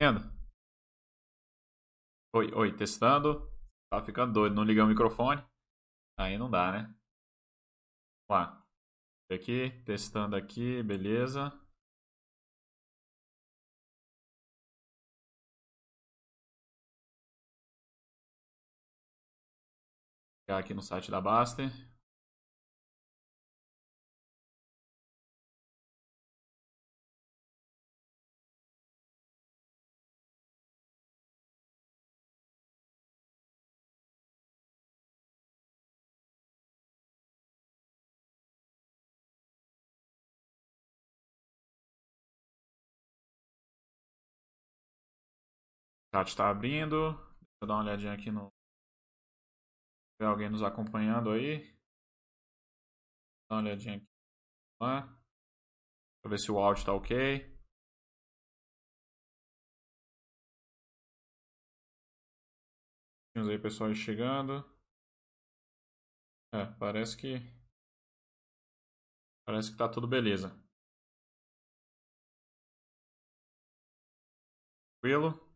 ouvindo? Oi, oi, testando. Tá ficando doido, não ligar o microfone. Aí não dá, né? Vamos lá. Aqui, testando aqui, beleza. aqui no site da Baster. Chat está abrindo. Deixa eu dar uma olhadinha aqui no. Tem alguém nos acompanhando aí? Dá uma olhadinha aqui. Lá. Pra ver se o áudio está ok. Temos aí pessoal chegando. É, parece que. Parece que tá tudo beleza. Tranquilo?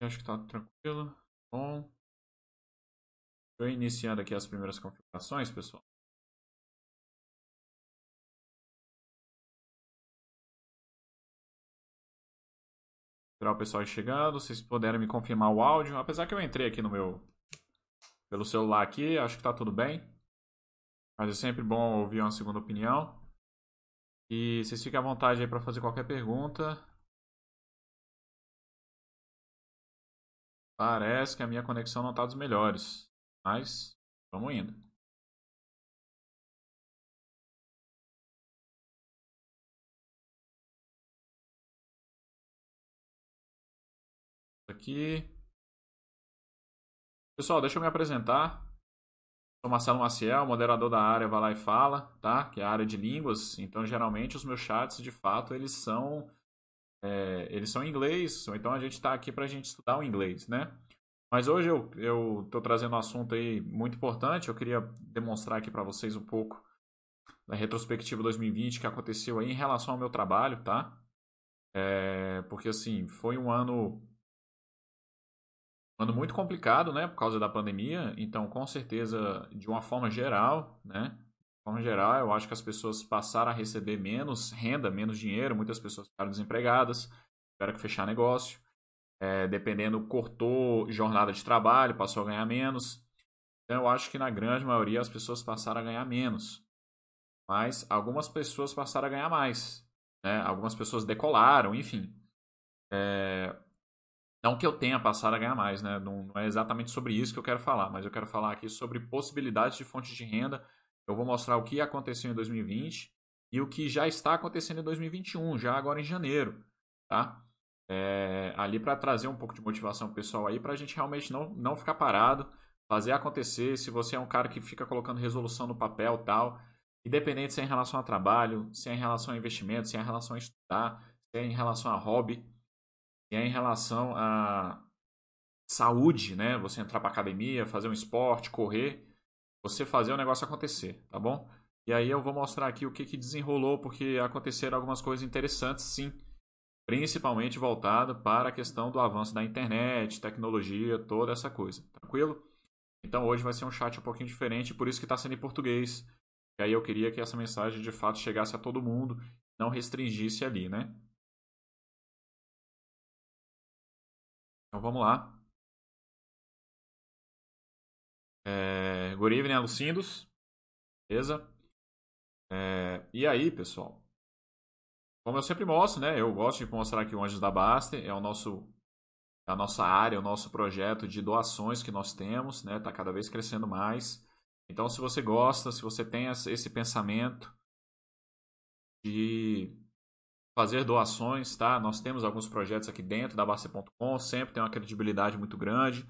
Acho que tá tranquilo. Bom. Estou iniciando aqui as primeiras configurações, pessoal. Esperar o pessoal chegando. Vocês puderem me confirmar o áudio. Apesar que eu entrei aqui no meu... Pelo celular aqui, acho que tá tudo bem. Mas é sempre bom ouvir uma segunda opinião. E vocês fiquem à vontade aí para fazer qualquer pergunta. Parece que a minha conexão não está dos melhores. Mas vamos indo. Aqui. Pessoal, deixa eu me apresentar. Sou Marcelo Maciel, moderador da área Vai Lá e Fala, tá? Que é a área de línguas. Então, geralmente, os meus chats, de fato, eles são é, eles são em inglês, então a gente está aqui para a gente estudar o inglês, né? Mas hoje eu estou trazendo um assunto aí muito importante, eu queria demonstrar aqui para vocês um pouco da retrospectiva 2020 que aconteceu aí em relação ao meu trabalho, tá? É, porque assim, foi um ano um ano muito complicado, né, por causa da pandemia, então com certeza, de uma forma geral, né, forma geral, eu acho que as pessoas passaram a receber menos renda, menos dinheiro, muitas pessoas ficaram desempregadas, tiveram que fechar negócio. É, dependendo, cortou jornada de trabalho, passou a ganhar menos. Então, eu acho que na grande maioria as pessoas passaram a ganhar menos. Mas algumas pessoas passaram a ganhar mais. Né? Algumas pessoas decolaram, enfim. É... Não que eu tenha passado a ganhar mais, né? Não, não é exatamente sobre isso que eu quero falar, mas eu quero falar aqui sobre possibilidades de fontes de renda eu vou mostrar o que aconteceu em 2020 e o que já está acontecendo em 2021, já agora em janeiro, tá? É, ali para trazer um pouco de motivação pessoal aí, para a gente realmente não, não ficar parado, fazer acontecer. Se você é um cara que fica colocando resolução no papel tal, independente se é em relação a trabalho, se é em relação a investimento, se é em relação a estudar, se é em relação a hobby, se é em relação a saúde, né? Você entrar para academia, fazer um esporte, correr, você fazer o negócio acontecer, tá bom? E aí eu vou mostrar aqui o que, que desenrolou, porque aconteceram algumas coisas interessantes, sim. Principalmente voltado para a questão do avanço da internet, tecnologia, toda essa coisa. Tranquilo? Então hoje vai ser um chat um pouquinho diferente, por isso que está sendo em português. E aí eu queria que essa mensagem de fato chegasse a todo mundo, não restringisse ali, né? Então vamos lá. É, good evening, Alucindos. Beleza? É, e aí, pessoal? Como eu sempre mostro, né? Eu gosto de mostrar aqui o Anjos da Baster. É o nosso, a nossa área, o nosso projeto de doações que nós temos, né? Tá cada vez crescendo mais. Então, se você gosta, se você tem esse pensamento de fazer doações, tá? Nós temos alguns projetos aqui dentro da Baster.com, sempre tem uma credibilidade muito grande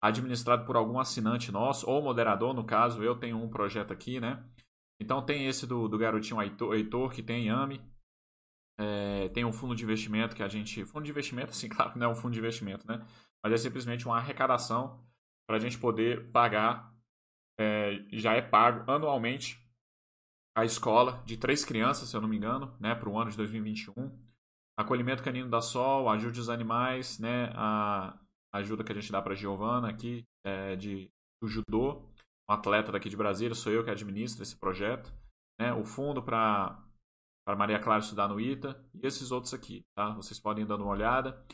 administrado por algum assinante nosso, ou moderador, no caso, eu tenho um projeto aqui, né? Então tem esse do, do garotinho Heitor, Heitor que tem AMI. É, tem um fundo de investimento que a gente. Fundo de investimento, sim, claro que não é um fundo de investimento, né? Mas é simplesmente uma arrecadação para a gente poder pagar é, já é pago anualmente a escola de três crianças, se eu não me engano, né, para o ano de 2021. Acolhimento canino da Sol, ajude os animais, né, a ajuda que a gente dá para Giovana aqui é, de do judô, um atleta daqui de Brasília, sou eu que administro esse projeto, né, o fundo para Maria Clara estudar no ITA e esses outros aqui, tá? Vocês podem ir dando uma olhada.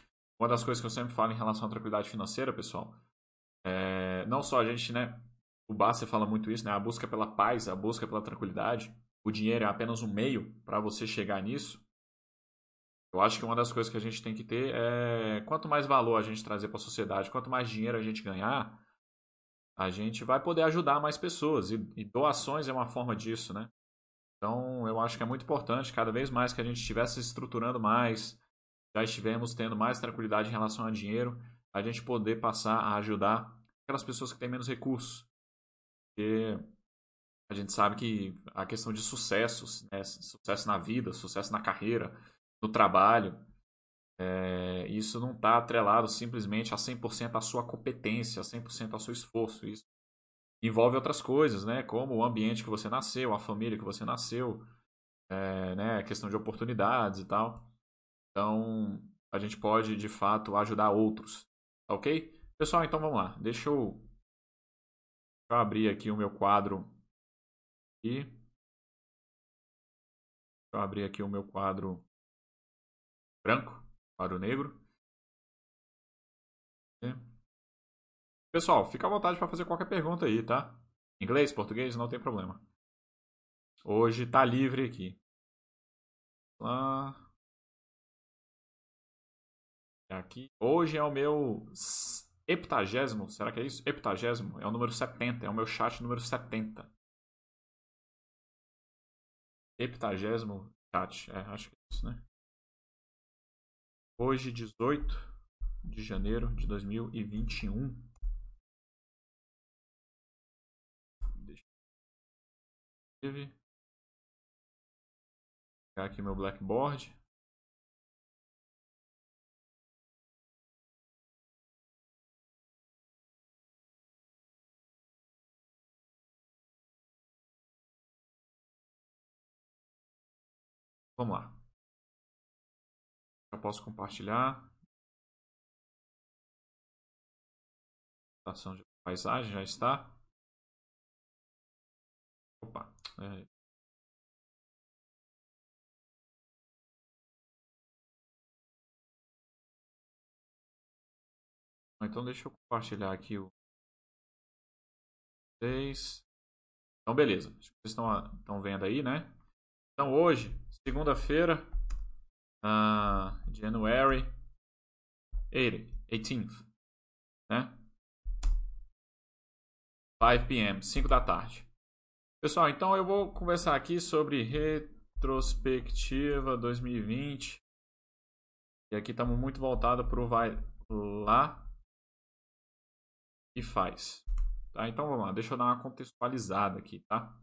Uma das coisas que eu sempre falo em relação à tranquilidade financeira, pessoal, é, não só a gente, né, o Basser fala muito isso, né? A busca pela paz, a busca pela tranquilidade. O dinheiro é apenas um meio para você chegar nisso. Eu acho que uma das coisas que a gente tem que ter é quanto mais valor a gente trazer para a sociedade, quanto mais dinheiro a gente ganhar, a gente vai poder ajudar mais pessoas. E, e, doações é uma forma disso, né? Então, eu acho que é muito importante, cada vez mais que a gente estivesse se estruturando mais, já estivemos tendo mais tranquilidade em relação a dinheiro, a gente poder passar a ajudar aquelas pessoas que têm menos recursos. Porque a gente sabe que a questão de sucessos, né? sucesso na vida, sucesso na carreira, no trabalho, é, isso não está atrelado simplesmente a 100% à sua competência, a 100% ao seu esforço. Isso envolve outras coisas, né? Como o ambiente que você nasceu, a família que você nasceu, é, né? A questão de oportunidades e tal. Então, a gente pode, de fato, ajudar outros. Ok? Pessoal, então vamos lá. Deixa eu eu abrir aqui o meu quadro. E deixa eu abrir aqui o meu quadro branco, quadro negro. Pessoal, fica à vontade para fazer qualquer pergunta aí, tá? Inglês, português, não tem problema. Hoje tá livre aqui. Lá. Aqui. Hoje é o meu heptagésimo, será que é isso? Heptagésimo é o número 70, é o meu chat número 70. Heptagésimo chat, é, acho que é isso, né? Hoje, 18 de janeiro de 2021. Deixa eu pegar aqui meu Blackboard. Vamos lá. Já posso compartilhar. Ação de paisagem já está. Opa. É. Então deixa eu compartilhar aqui o vocês. Então beleza. Vocês estão, estão vendo aí, né? Então hoje segunda-feira, uh, January 18th, né? 5 p.m., 5 da tarde. Pessoal, então eu vou conversar aqui sobre retrospectiva 2020. E aqui estamos muito voltados para o vai lá e faz. Tá? Então vamos lá, deixa eu dar uma contextualizada aqui, tá?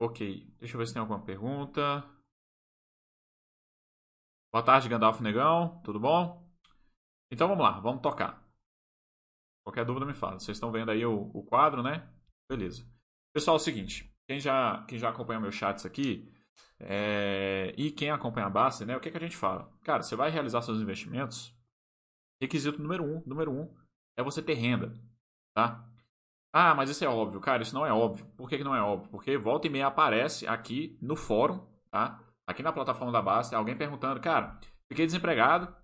Ok, deixa eu ver se tem alguma pergunta. Boa tarde, Gandalf Negão, tudo bom? Então vamos lá, vamos tocar. Qualquer dúvida me fala. Vocês estão vendo aí o, o quadro, né? Beleza. Pessoal, é o seguinte, quem já, quem já acompanha meus chats aqui é, e quem acompanha a base, né? O que, que a gente fala? Cara, você vai realizar seus investimentos. Requisito número um, número um é você ter renda, tá? Ah, mas isso é óbvio. Cara, isso não é óbvio. Por que, que não é óbvio? Porque volta e meia aparece aqui no fórum, tá? Aqui na plataforma da Basta, alguém perguntando, cara, fiquei desempregado,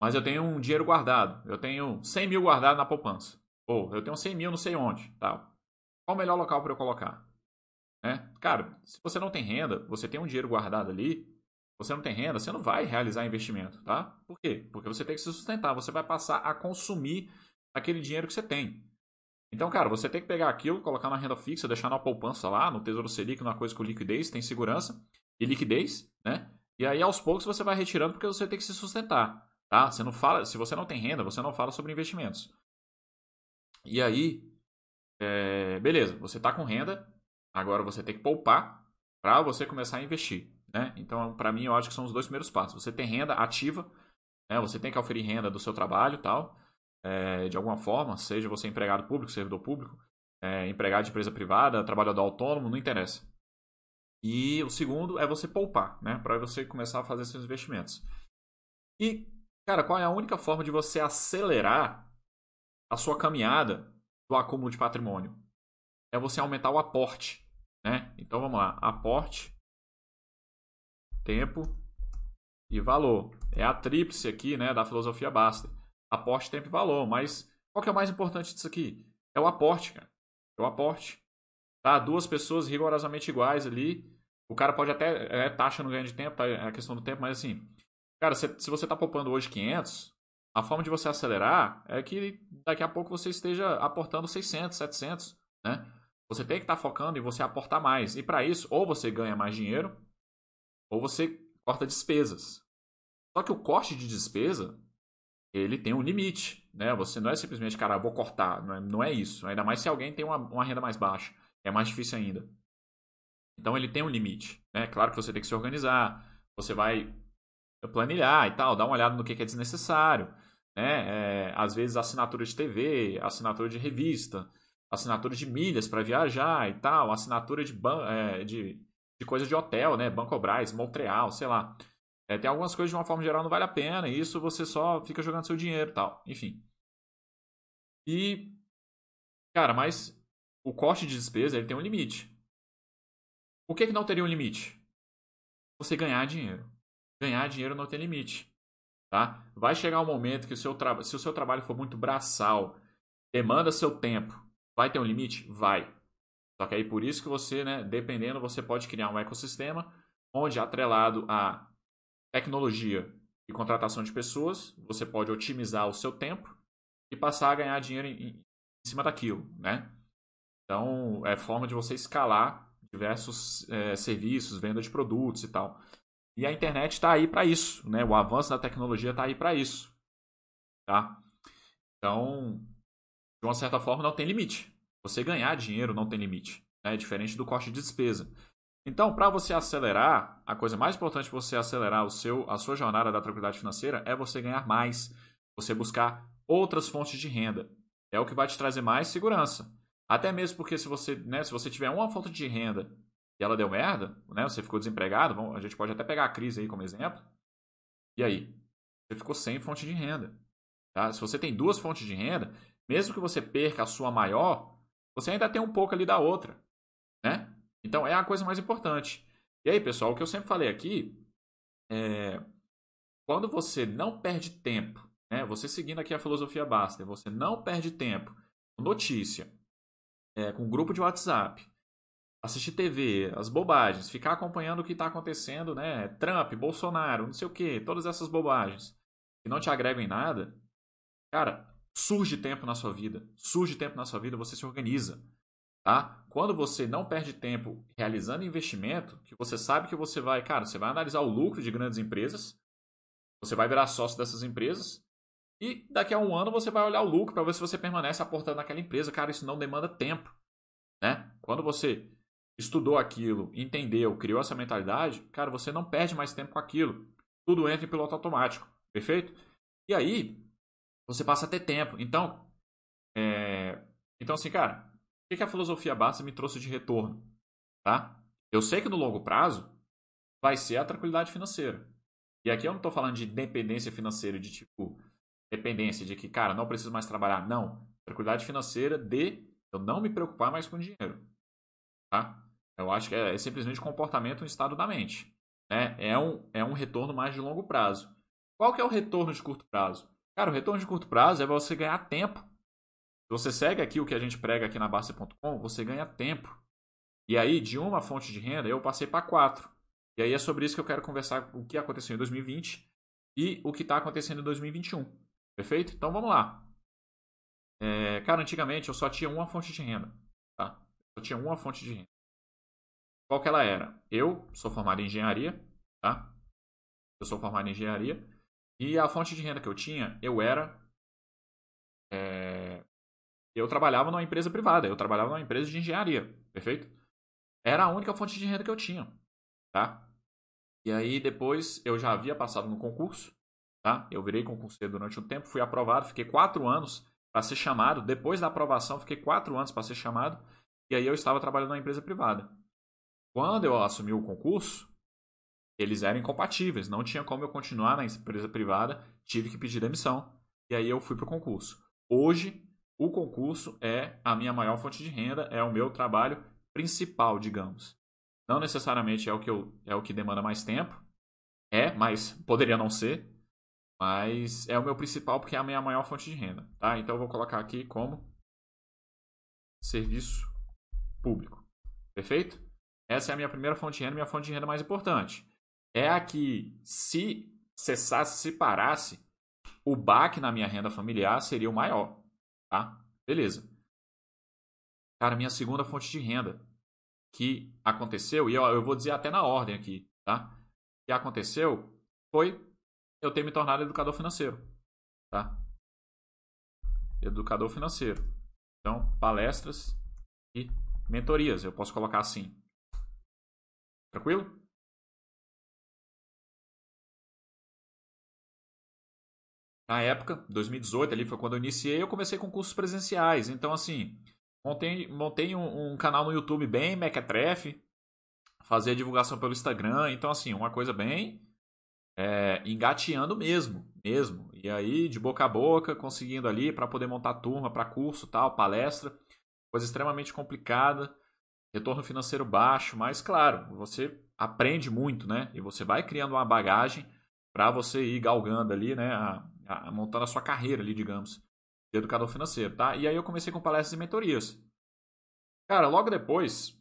mas eu tenho um dinheiro guardado. Eu tenho 100 mil guardado na poupança. Ou eu tenho 100 mil não sei onde, tá? Qual o melhor local para eu colocar? Né? Cara, se você não tem renda, você tem um dinheiro guardado ali, você não tem renda, você não vai realizar investimento, tá? Por quê? Porque você tem que se sustentar, você vai passar a consumir aquele dinheiro que você tem. Então, cara, você tem que pegar aquilo, colocar na renda fixa, deixar na poupança lá, no Tesouro Selic, numa coisa com liquidez, tem segurança e liquidez, né? E aí, aos poucos, você vai retirando porque você tem que se sustentar, tá? Você não fala, se você não tem renda, você não fala sobre investimentos. E aí, é, beleza, você está com renda, agora você tem que poupar para você começar a investir, né? Então, para mim, eu acho que são os dois primeiros passos. Você tem renda ativa, né? Você tem que oferir renda do seu trabalho, tal. é, de alguma forma, seja você empregado público, servidor público, é, empregado de empresa privada, trabalhador autônomo, não interessa. E o segundo é você poupar, né? Para você começar a fazer seus investimentos. E, cara, qual é a única forma de você acelerar a sua caminhada do acúmulo de patrimônio? É você aumentar o aporte, né? Então vamos lá, aporte, tempo e valor. É a tríplice aqui, né, da filosofia Basta. Aporte, tempo e valor. Mas qual que é o mais importante disso aqui? É o aporte, cara. É o aporte. Tá? Duas pessoas rigorosamente iguais ali. O cara pode até. É taxa no ganho de tempo, tá? É a questão do tempo, mas assim. Cara, se, se você está poupando hoje 500, a forma de você acelerar é que daqui a pouco você esteja aportando 600, 700, né? Você tem que estar tá focando em você aportar mais. E para isso, ou você ganha mais dinheiro, ou você corta despesas. Só que o corte de despesa, ele tem um limite, né? Você não é simplesmente, cara, vou cortar. Não é, não é isso. Ainda mais se alguém tem uma, uma renda mais baixa. É mais difícil ainda. Então ele tem um limite, né? Claro que você tem que se organizar, você vai planilhar e tal, dar uma olhada no que é desnecessário, né? É, às vezes assinatura de TV, assinatura de revista, assinatura de milhas para viajar e tal, assinatura de, é, de, de coisa de hotel, né? Bancobras, Montreal, sei lá. É, tem algumas coisas de uma forma geral não vale a pena, e isso você só fica jogando seu dinheiro e tal. Enfim. E, cara, mas o corte de despesa ele tem um limite. O que, que não teria um limite? Você ganhar dinheiro. Ganhar dinheiro não tem limite. Tá? Vai chegar um momento que o seu tra... se o seu trabalho for muito braçal, demanda seu tempo, vai ter um limite? Vai. Só que aí por isso que você, né, dependendo, você pode criar um ecossistema onde atrelado a tecnologia e contratação de pessoas, você pode otimizar o seu tempo e passar a ganhar dinheiro em, em cima daquilo, né? Então, é forma de você escalar diversos é, serviços, venda de produtos e tal. E a internet está aí para isso, né? O avanço da tecnologia está aí para isso, tá? Então, de uma certa forma, não tem limite. Você ganhar dinheiro não tem limite, né? Diferente do corte de despesa. Então, para você acelerar, a coisa mais importante para você acelerar o seu, a sua jornada da tranquilidade financeira é você ganhar mais, você buscar outras fontes de renda. É o que vai te trazer mais segurança. Até mesmo porque se você, né, se você tiver uma fonte de renda e ela deu merda, né, você ficou desempregado, a gente pode até pegar a crise aí como exemplo. E aí? Você ficou sem fonte de renda. Tá? Se você tem duas fontes de renda, mesmo que você perca a sua maior, você ainda tem um pouco ali da outra. Né? Então é a coisa mais importante. E aí, pessoal, o que eu sempre falei aqui é quando você não perde tempo, né? Você seguindo aqui a filosofia Baster, você não perde tempo notícia, é, com grupo de WhatsApp, assistir TV, as bobagens, ficar acompanhando o que está acontecendo, né? Trump, Bolsonaro, não sei o que, todas essas bobagens que não te agregam em nada, cara, surge tempo na sua vida, surge tempo na sua vida, você se organiza, tá? Quando você não perde tempo realizando investimento, que você sabe que você vai, cara, você vai analisar o lucro de grandes empresas, você vai virar sócio dessas empresas e daqui a um ano você vai olhar o lucro para ver se você permanece aportando naquela empresa. Cara, isso não demanda tempo. Né? Quando você estudou aquilo, entendeu, criou essa mentalidade, cara, você não perde mais tempo com aquilo. Tudo entra em piloto automático. Perfeito? E aí, você passa a ter tempo. Então, é... então assim, cara, o que a filosofia basta me trouxe de retorno? Tá? Eu sei que no longo prazo vai ser a tranquilidade financeira. E aqui eu não estou falando de dependência financeira, de tipo, dependência de que, cara, não preciso mais trabalhar. Não. Tranquilidade financeira de eu não me preocupar mais com dinheiro. Tá? Eu acho que é, é simplesmente comportamento um estado da mente. Né? É, um, é um retorno mais de longo prazo. Qual que é o retorno de curto prazo? Cara, o retorno de curto prazo é você ganhar tempo. Se você segue aqui o que a gente prega aqui na Basta.com, você ganha tempo. E aí, de uma fonte de renda, eu passei para quatro. E aí é sobre isso que eu quero conversar o que aconteceu em 2020 e o que está acontecendo em 2021. Perfeito? Então vamos lá. É, cara, antigamente eu só tinha uma fonte de renda. Tá? Eu tinha uma fonte de renda. Qual que ela era? Eu sou formado em engenharia. Tá? Eu sou formado em engenharia. E a fonte de renda que eu tinha, eu era. É, eu trabalhava numa empresa privada. Eu trabalhava numa empresa de engenharia. Perfeito? Era a única fonte de renda que eu tinha. Tá? E aí depois eu já havia passado no concurso tá? Eu virei concurseiro durante um tempo, fui aprovado, fiquei quatro anos para ser chamado. Depois da aprovação, fiquei quatro anos para ser chamado. E aí eu estava trabalhando na empresa privada. Quando eu assumi o concurso, eles eram incompatíveis. Não tinha como eu continuar na empresa privada. Tive que pedir demissão. E aí eu fui para o concurso. Hoje, o concurso é a minha maior fonte de renda, é o meu trabalho principal, digamos. Não necessariamente é o que, eu, é o que demanda mais tempo. É, mas poderia não ser. Mas é o meu principal porque é a minha maior fonte de renda. Tá? Então eu vou colocar aqui como serviço público. Perfeito? Essa é a minha primeira fonte de renda, minha fonte de renda mais importante. É a que, se cessasse, se parasse, o baque na minha renda familiar seria o maior. Tá? Beleza. Cara, minha segunda fonte de renda que aconteceu, e eu, eu vou dizer até na ordem aqui, tá? Que aconteceu foi eu ter me tornado educador financeiro, tá? Educador financeiro. Então, palestras e mentorias, eu posso colocar assim. Tranquilo? Na época, 2018 ali foi quando eu iniciei, eu comecei com cursos presenciais. Então, assim, montei, montei um, um canal no YouTube bem mequetrefe, fazia divulgação pelo Instagram. Então, assim, uma coisa bem é, engateando mesmo, mesmo. E aí, de boca a boca, conseguindo ali para poder montar turma para curso, tal, palestra. Coisa extremamente complicada, retorno financeiro baixo, mas claro, você aprende muito, né? E você vai criando uma bagagem para você ir galgando ali, né? A, a, montando a sua carreira ali, digamos, de educador financeiro, tá? E aí eu comecei com palestras e mentorias. Cara, logo depois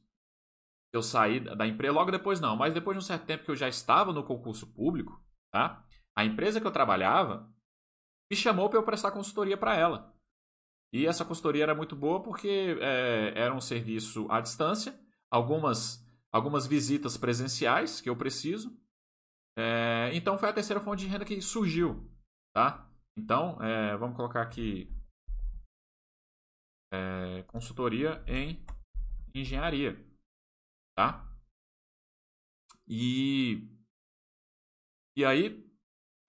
eu saí da empresa, logo depois não, mas depois de um certo tempo que eu já estava no concurso público, tá? A empresa que eu trabalhava me chamou para eu prestar consultoria para ela. E essa consultoria era muito boa porque é, era um serviço à distância, algumas, algumas visitas presenciais que eu preciso. É, então foi a terceira fonte de renda que surgiu tá? Então, é, vamos colocar aqui é, consultoria em engenharia, tá? E, e aí,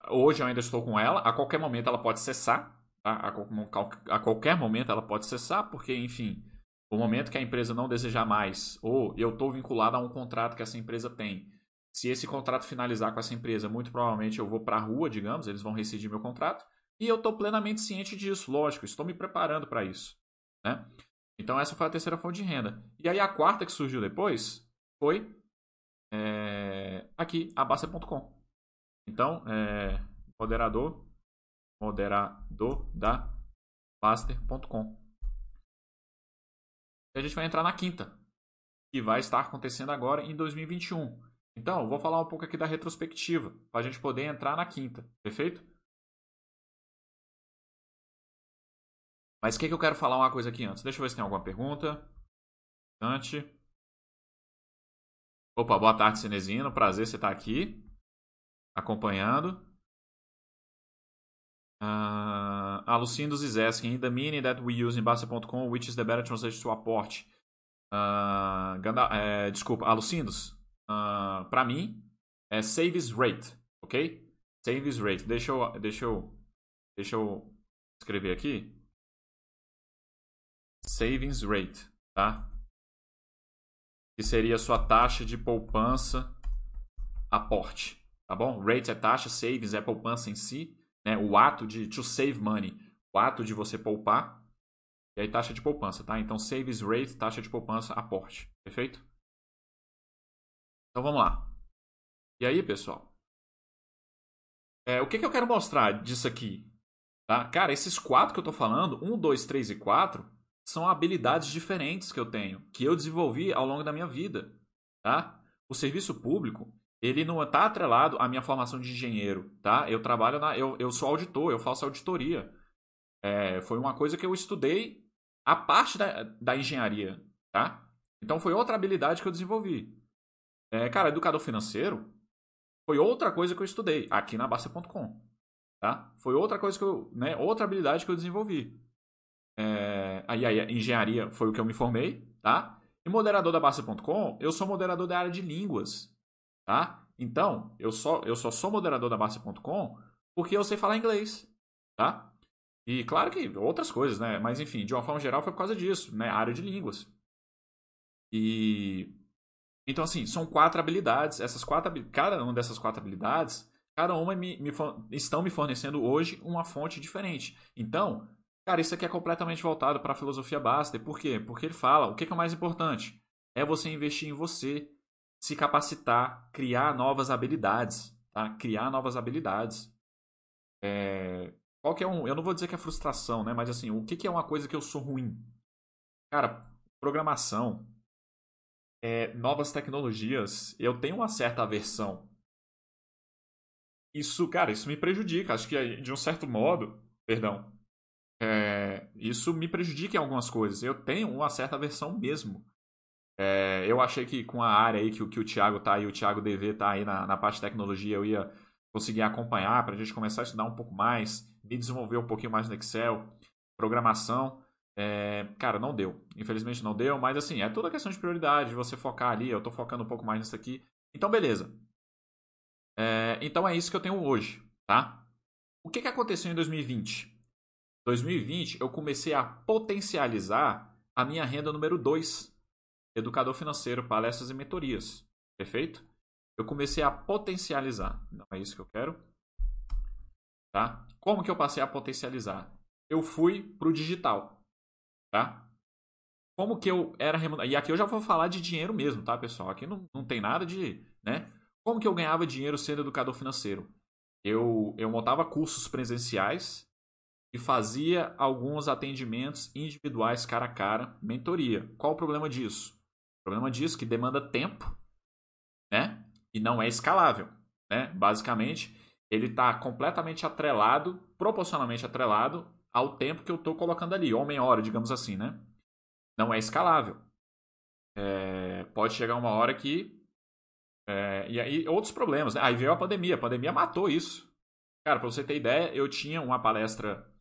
hoje eu ainda estou com ela, a qualquer momento ela pode cessar, tá? a, a qualquer momento ela pode cessar, porque, enfim, o momento que a empresa não desejar mais, ou eu estou vinculado a um contrato que essa empresa tem, se esse contrato finalizar com essa empresa, muito provavelmente eu vou para a rua, digamos, eles vão rescindir meu contrato. E eu estou plenamente ciente disso, lógico, estou me preparando para isso. Né? Então, essa foi a terceira fonte de renda. E aí, a quarta que surgiu depois foi é, aqui, a Basta.com. Então, é, moderador, moderador da Baster.com. E a gente vai entrar na quinta, que vai estar acontecendo agora em 2021. Então, vou falar um pouco aqui da retrospectiva, para a gente poder entrar na quinta, perfeito? Mas o que, que eu quero falar uma coisa aqui antes? Deixa eu ver se tem alguma pergunta. Antes. Opa, boa tarde, Cinesino. Prazer você estar aqui, acompanhando. Uh, Alucindos is asking, in the meaning that we use in Basta.com, which is the better translation to apport? Uh, Ganda, é, desculpa, Alucindos, uh, ah, para mim, é Saves Rate, ok? Saves Rate. Deixa eu, deixa eu, deixa eu escrever aqui. Savings Rate, tá? Que seria a sua taxa de poupança aporte, tá bom? Rate é taxa, savings é poupança em si, né? O ato de to save money, o ato de você poupar. E aí taxa de poupança, tá? Então savings rate, taxa de poupança, aporte, perfeito? Então vamos lá. E aí, pessoal? É, o que, que eu quero mostrar disso aqui? Tá? Cara, esses quatro que eu estou falando, um, dois, três e quatro, são habilidades diferentes que eu tenho, que eu desenvolvi ao longo da minha vida. Tá? O serviço público, ele não está atrelado à minha formação de engenheiro. Tá? Eu trabalho na. Eu, eu sou auditor, eu faço auditoria. É, foi uma coisa que eu estudei a parte da, da engenharia. Tá? Então foi outra habilidade que eu desenvolvi. É, cara, educador financeiro foi outra coisa que eu estudei aqui na Basta.com. Tá? Foi outra coisa que eu. Né, outra habilidade que eu desenvolvi. É, aí, aí, engenharia foi o que eu me formei, tá? E moderador da Basta.com, eu sou moderador da área de línguas, tá? Então, eu só, eu só sou moderador da Basta.com porque eu sei falar inglês, tá? E claro que outras coisas, né? Mas enfim, de uma forma geral foi por causa disso, né? Área de línguas. E então assim, são quatro habilidades, essas quatro cada uma dessas quatro habilidades, cada uma me, me, estão me fornecendo hoje uma fonte diferente. Então, cara, isso aqui é completamente voltado para a filosofia Baster. Por quê? Porque ele fala, o que é o mais importante? É você investir em você, se capacitar, criar novas habilidades, tá? Criar novas habilidades. É... Qual que é um... Eu não vou dizer que é frustração, né? Mas assim, o que, que é uma coisa que eu sou ruim? Cara, programação, é, novas tecnologias, eu tenho uma certa aversão. Isso, cara, isso me prejudica. Acho que de um certo modo, perdão, é, isso me prejudica em algumas coisas. Eu tenho uma certa aversão mesmo. É, eu achei que com a área aí que, que o Thiago tá aí, o Thiago DV tá aí na, na parte de tecnologia, eu ia conseguir acompanhar para a gente começar a estudar um pouco mais, me desenvolver um pouquinho mais no Excel, programação. É, cara, não deu. Infelizmente não deu, mas assim, é toda questão de prioridade, de você focar ali. Eu tô focando um pouco mais nisso aqui. Então, beleza. É, então é isso que eu tenho hoje, tá? O que, que aconteceu em 2020? 2020 eu comecei a potencializar a minha renda número 2 educador financeiro, palestras e mentorias. Perfeito? Eu comecei a potencializar. Não é isso que eu quero. Tá? Como que eu passei a potencializar? Eu fui para o digital. Tá? Como que eu era remunerado? E aqui eu já vou falar de dinheiro mesmo, tá, pessoal? Aqui não, não tem nada de. Né? Como que eu ganhava dinheiro sendo educador financeiro? Eu, eu montava cursos presenciais e fazia alguns atendimentos individuais cara a cara, mentoria. Qual o problema disso? O problema disso é que demanda tempo, né? E não é escalável, né? Basicamente, ele está completamente atrelado, proporcionalmente atrelado ao tempo que eu estou colocando ali, homem-hora, digamos assim, né? Não é escalável. É, pode chegar uma hora que. É, e aí, outros problemas, né? Aí veio a pandemia. A pandemia matou isso. Cara, para você ter ideia, eu tinha uma palestra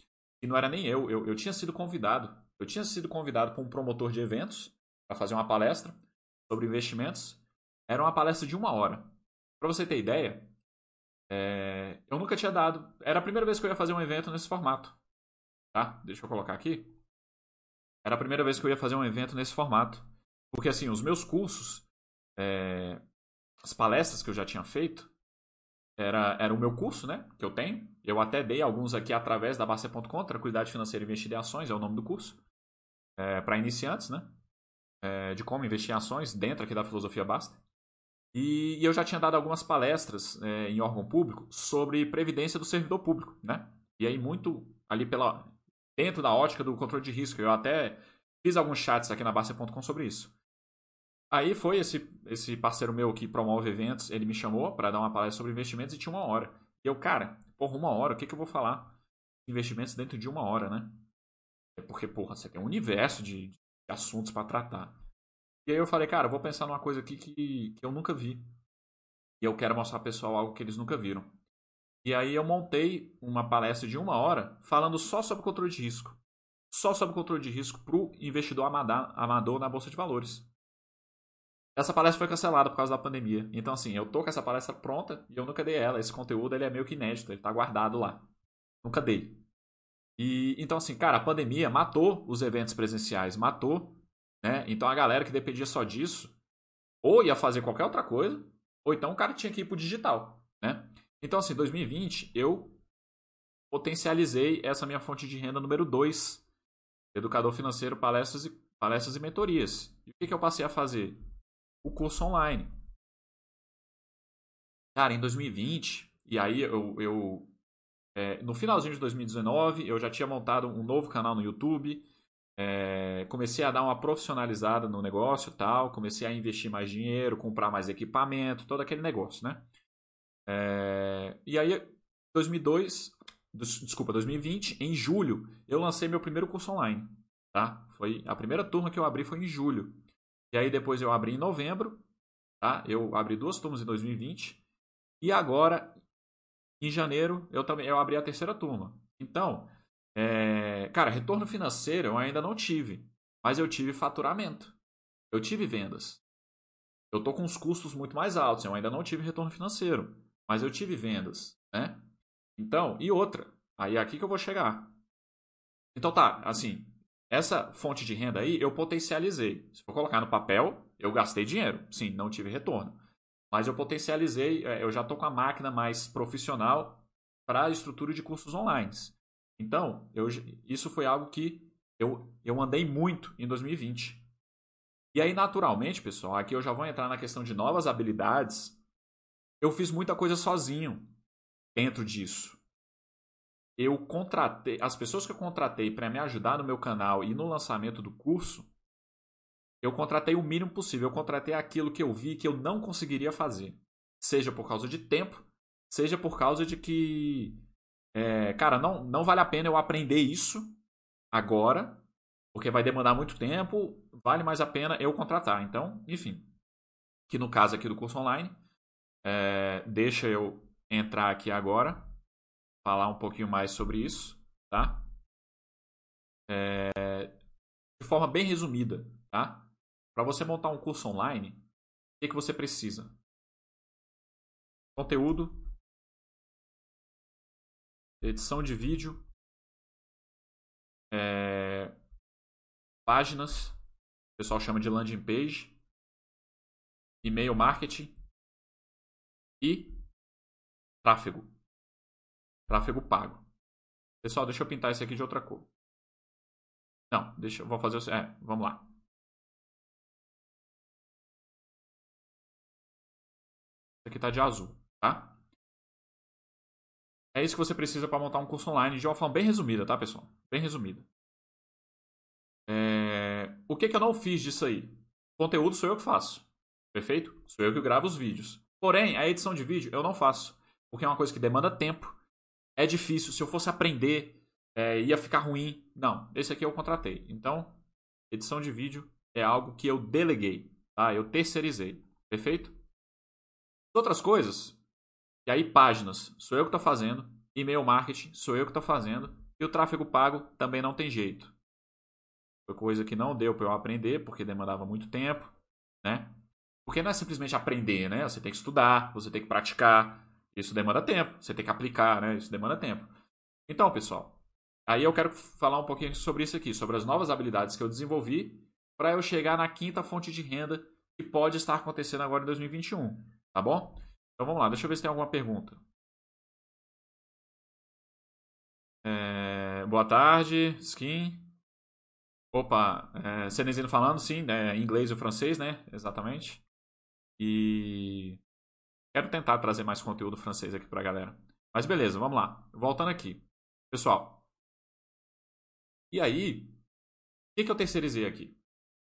e não era nem eu, eu, eu tinha sido convidado. Eu tinha sido convidado por um promotor de eventos para fazer uma palestra sobre investimentos. Era uma palestra de uma hora. Para você ter ideia, é... eu nunca tinha dado. Era a primeira vez que eu ia fazer um evento nesse formato. Tá? Deixa eu colocar aqui. Era a primeira vez que eu ia fazer um evento nesse formato. Porque, assim, os meus cursos, é... as palestras que eu já tinha feito, era, era o meu curso, né? Que eu tenho. Eu até dei alguns aqui através da Bacia.com, Tranquilidade Financeira e Investir em Ações, é o nome do curso. É, para iniciantes, né? é, de como investir em ações dentro aqui da filosofia Basta. E, e eu já tinha dado algumas palestras é, em órgão público sobre previdência do servidor público, né? E aí muito ali pela dentro da ótica do controle de risco. Eu até fiz alguns chats aqui na Basta.com sobre isso. Aí foi esse, esse parceiro meu que promove eventos, ele me chamou para dar uma palestra sobre investimentos e tinha uma hora. E eu, cara, porra, uma hora, o que, que eu vou falar? Investimentos dentro de uma hora, né? É porque, porra, você tem um universo de, assuntos para tratar. E aí eu falei, cara, eu vou pensar numa coisa aqui que, que eu nunca vi. E eu quero mostrar ao pessoal algo que eles nunca viram. E aí eu montei uma palestra de uma hora falando só sobre controle de risco. Só sobre controle de risco para o investidor amador na Bolsa de Valores. Essa palestra foi cancelada por causa da pandemia. Então, assim, eu tô com essa palestra pronta e eu nunca dei ela. Esse conteúdo ele é meio que inédito, ele tá guardado lá. Nunca dei. E então assim, cara, a pandemia matou os eventos presenciais, matou, né? Então a galera que dependia só disso, ou ia fazer qualquer outra coisa, ou então o cara tinha que ir pro digital, né? Então assim, 2020 eu potencializei essa minha fonte de renda número 2, educador financeiro, palestras e palestras e mentorias. E o que, que eu passei a fazer? O curso online. Cara, em 2020, e aí eu, eu é, no finalzinho de 2019, eu já tinha montado um novo canal no YouTube. É, comecei a dar uma profissionalizada no negócio tal. Comecei a investir mais dinheiro, comprar mais equipamento, todo aquele negócio, né? É, e aí, 2002, desculpa, 2020, em julho, eu lancei meu primeiro curso online. Tá? Foi a primeira turma que eu abri foi em julho. E aí depois eu abri em novembro, tá? Eu abri duas turmas em 2020. E agora, em janeiro, eu também eu abri a terceira turma. Então, é, cara, retorno financeiro eu ainda não tive, mas eu tive faturamento. Eu tive vendas. Eu tô com os custos muito mais altos, eu ainda não tive retorno financeiro, mas eu tive vendas, né? Então, e outra, aí é aqui que eu vou chegar. Então tá, assim, essa fonte de renda aí eu potencializei. Se for colocar no papel, eu gastei dinheiro. Sim, não tive retorno. Mas eu potencializei, é, eu já estou com a máquina mais profissional para a estrutura de cursos online. Então, eu, isso foi algo que eu, eu andei muito em 2020. E aí, naturalmente, pessoal, aqui eu já vou entrar na questão de novas habilidades. Eu fiz muita coisa sozinho dentro disso. Eu contratei, as pessoas que eu contratei para me ajudar no meu canal e no lançamento do curso, eu contratei o mínimo possível. Eu contratei aquilo que eu vi que eu não conseguiria fazer. Seja por causa de tempo, seja por causa de que, é, cara, não, não vale a pena eu aprender isso agora, porque vai demandar muito tempo, vale mais a pena eu contratar. Então, enfim, que no caso aqui do curso online, é, deixa eu entrar aqui agora, falar um pouquinho mais sobre isso, tá? É, de forma bem resumida, tá? Para você montar um curso online, o que, que você precisa? Conteúdo, edição de vídeo, é, páginas, o pessoal chama de landing page, e-mail marketing e tráfego. Tráfego pago. Pessoal, deixa eu pintar esse aqui de outra cor. Não, deixa eu vou fazer o é, vamos lá. Esse aqui está de azul, tá? É isso que você precisa para montar um curso online de uma forma bem resumida, tá, pessoal? Bem resumida. É... O que, que eu não fiz disso aí? Conteúdo sou eu que faço. Perfeito? Sou eu que gravo os vídeos. Porém, a edição de vídeo eu não faço. Porque é uma coisa que demanda tempo. É difícil. Se eu fosse aprender, é, ia ficar ruim. Não, esse aqui eu contratei. Então, edição de vídeo é algo que eu deleguei. Tá? Eu terceirizei. Perfeito? Outras coisas, e aí, páginas, sou eu que estou fazendo. E-mail marketing, sou eu que estou fazendo. E o tráfego pago também não tem jeito. Foi coisa que não deu para eu aprender, porque demandava muito tempo, né? Porque não é simplesmente aprender, né? Você tem que estudar, você tem que praticar. Isso demanda tempo. Você tem que aplicar, né? Isso demanda tempo. Então, pessoal, aí eu quero falar um pouquinho sobre isso aqui, sobre as novas habilidades que eu desenvolvi para eu chegar na quinta fonte de renda que pode estar acontecendo agora em 2021, tá bom? Então vamos lá, deixa eu ver se tem alguma pergunta. É, boa tarde, Skin. Opa, é, Cenezino falando, sim, né, inglês e francês, né? Exatamente. E quero tentar trazer mais conteúdo francês aqui pra galera. Mas beleza, vamos lá. Voltando aqui. Pessoal. E aí, o que, que eu terceirizei aqui?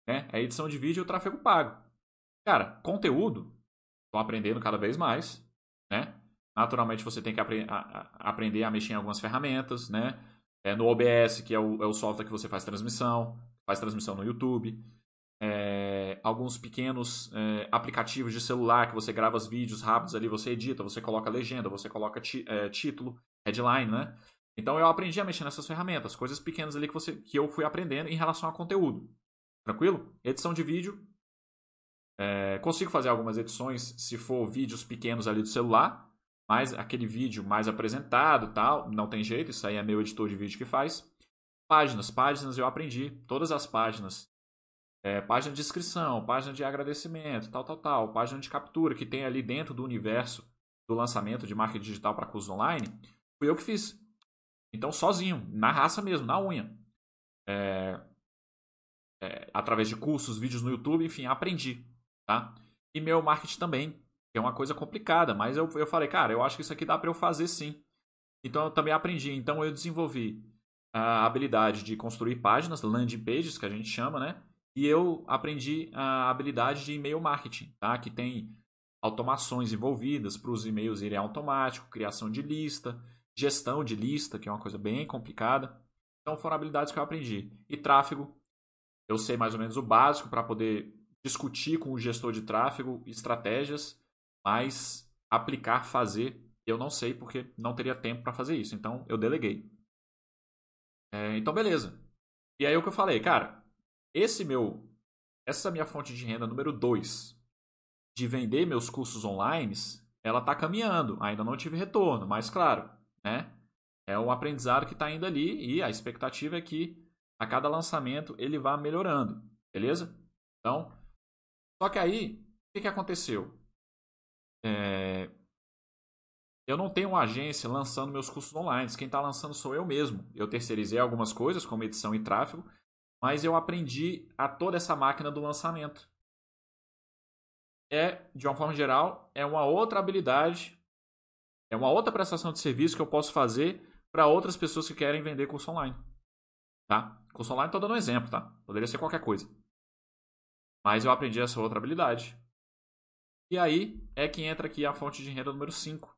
Né? É a edição de vídeo e o tráfego pago. Cara, conteúdo estão aprendendo cada vez mais, né? Naturalmente você tem que apre a, a, aprender a mexer em algumas ferramentas, né? É, no OBS, que é o, é o, software que você faz transmissão, faz transmissão no YouTube. É, alguns pequenos é, aplicativos de celular que você grava os vídeos rápidos ali, você edita, você coloca legenda, você coloca é, título, headline, né? Então eu aprendi a mexer nessas ferramentas, coisas pequenas ali que, você, que eu fui aprendendo em relação a conteúdo. Tranquilo? Edição de vídeo, é, consigo fazer algumas edições se for vídeos pequenos ali do celular, mas aquele vídeo mais apresentado tal, não tem jeito, isso aí é meu editor de vídeo que faz. Páginas, páginas eu aprendi, todas as páginas. É, página de inscrição, página de agradecimento, tal, tal, tal, página de captura que tem ali dentro do universo do lançamento de marketing digital para cursos online, fui eu que fiz. Então, sozinho, na raça mesmo, na unha. É, é, através de cursos, vídeos no YouTube, enfim, aprendi tá? E meu marketing também, que é uma coisa complicada, mas eu, eu falei, cara, eu acho que isso aqui dá para eu fazer sim. Então eu também aprendi, então eu desenvolvi a habilidade de construir páginas, landing pages, que a gente chama, né? E eu aprendi a habilidade de e-mail marketing, tá? Que tem automações envolvidas para os e-mails irem automático, criação de lista, gestão de lista, que é uma coisa bem complicada. Então foram habilidades que eu aprendi. E tráfego, eu sei mais ou menos o básico para poder discutir com o gestor de tráfego estratégias, mas aplicar, fazer, eu não sei porque não teria tempo para fazer isso. Então eu deleguei. É, então beleza. E aí o que eu falei, cara, esse meu, essa minha fonte de renda número 2 de vender meus cursos online, ela está caminhando. Ainda não tive retorno, mas claro, né? É um aprendizado que está indo ali e a expectativa é que a cada lançamento ele vá melhorando, beleza? Então, só que aí, o que, que aconteceu? É... Eu não tenho uma agência lançando meus cursos online. Quem está lançando sou eu mesmo. Eu terceirizei algumas coisas, como edição e tráfego, mas eu aprendi a toda essa máquina do lançamento. É, de uma forma geral, é uma outra habilidade, é uma outra prestação de serviço que eu posso fazer para outras pessoas que querem vender curso online. Tá? Curso online estou dando um exemplo, tá? Poderia ser qualquer coisa. Mas eu aprendi essa outra habilidade. E aí é que entra aqui a fonte de renda número 5.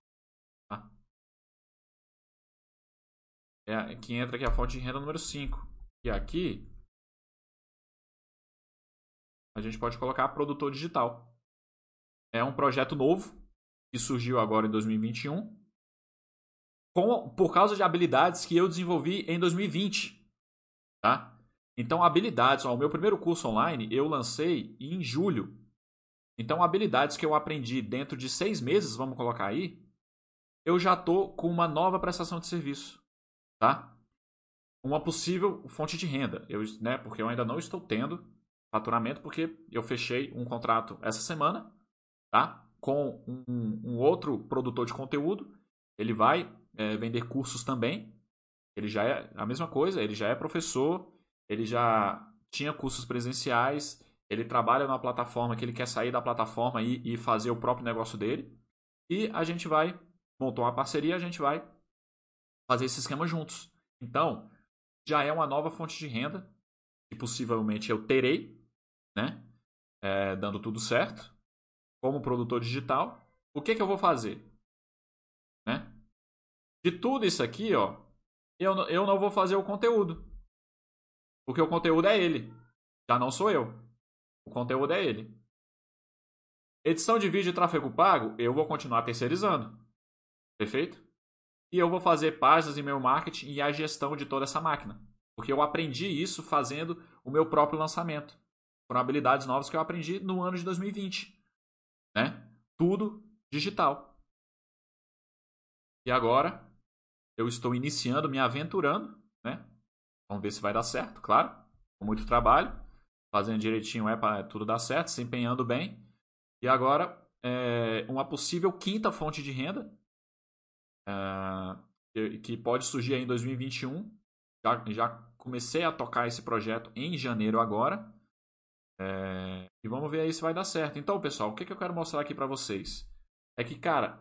Tá? É que entra aqui a fonte de renda número 5. E aqui a gente pode colocar produtor digital. É um projeto novo que surgiu agora em 2021 com, por causa de habilidades que eu desenvolvi em 2020. Tá? Então, habilidades, ó, o meu primeiro curso online eu lancei em julho. Então, habilidades que eu aprendi dentro de seis meses, vamos colocar aí, eu já estou com uma nova prestação de serviço, tá? Uma possível fonte de renda, eu, né? Porque eu ainda não estou tendo faturamento, porque eu fechei um contrato essa semana, tá? Com um, um outro produtor de conteúdo. Ele vai é, vender cursos também. Ele já é a mesma coisa, ele já é professor, ele já tinha cursos presenciais, ele trabalha numa plataforma que ele quer sair da plataforma e, e fazer o próprio negócio dele. E a gente vai montar uma parceria, a gente vai fazer esse esquema juntos. Então, já é uma nova fonte de renda que possivelmente eu terei, né? É, dando tudo certo, como produtor digital. O que, que eu vou fazer? Né? De tudo isso aqui, ó, eu, eu não vou fazer o conteúdo. Porque o conteúdo é ele. Já não sou eu. O conteúdo é ele. Edição de vídeo e tráfego pago, eu vou continuar terceirizando. Perfeito? E eu vou fazer páginas e meu marketing e a gestão de toda essa máquina. Porque eu aprendi isso fazendo o meu próprio lançamento. Foram habilidades novas que eu aprendi no ano de 2020. Né? Tudo digital. E agora eu estou iniciando, me aventurando, né? Vamos ver se vai dar certo, claro. Com muito trabalho. Fazendo direitinho é para tudo dar certo, se empenhando bem. E agora, é, uma possível quinta fonte de renda é, que pode surgir em 2021. Já, já comecei a tocar esse projeto em janeiro agora. É, e vamos ver aí se vai dar certo. Então, pessoal, o que, que eu quero mostrar aqui para vocês? É que, cara,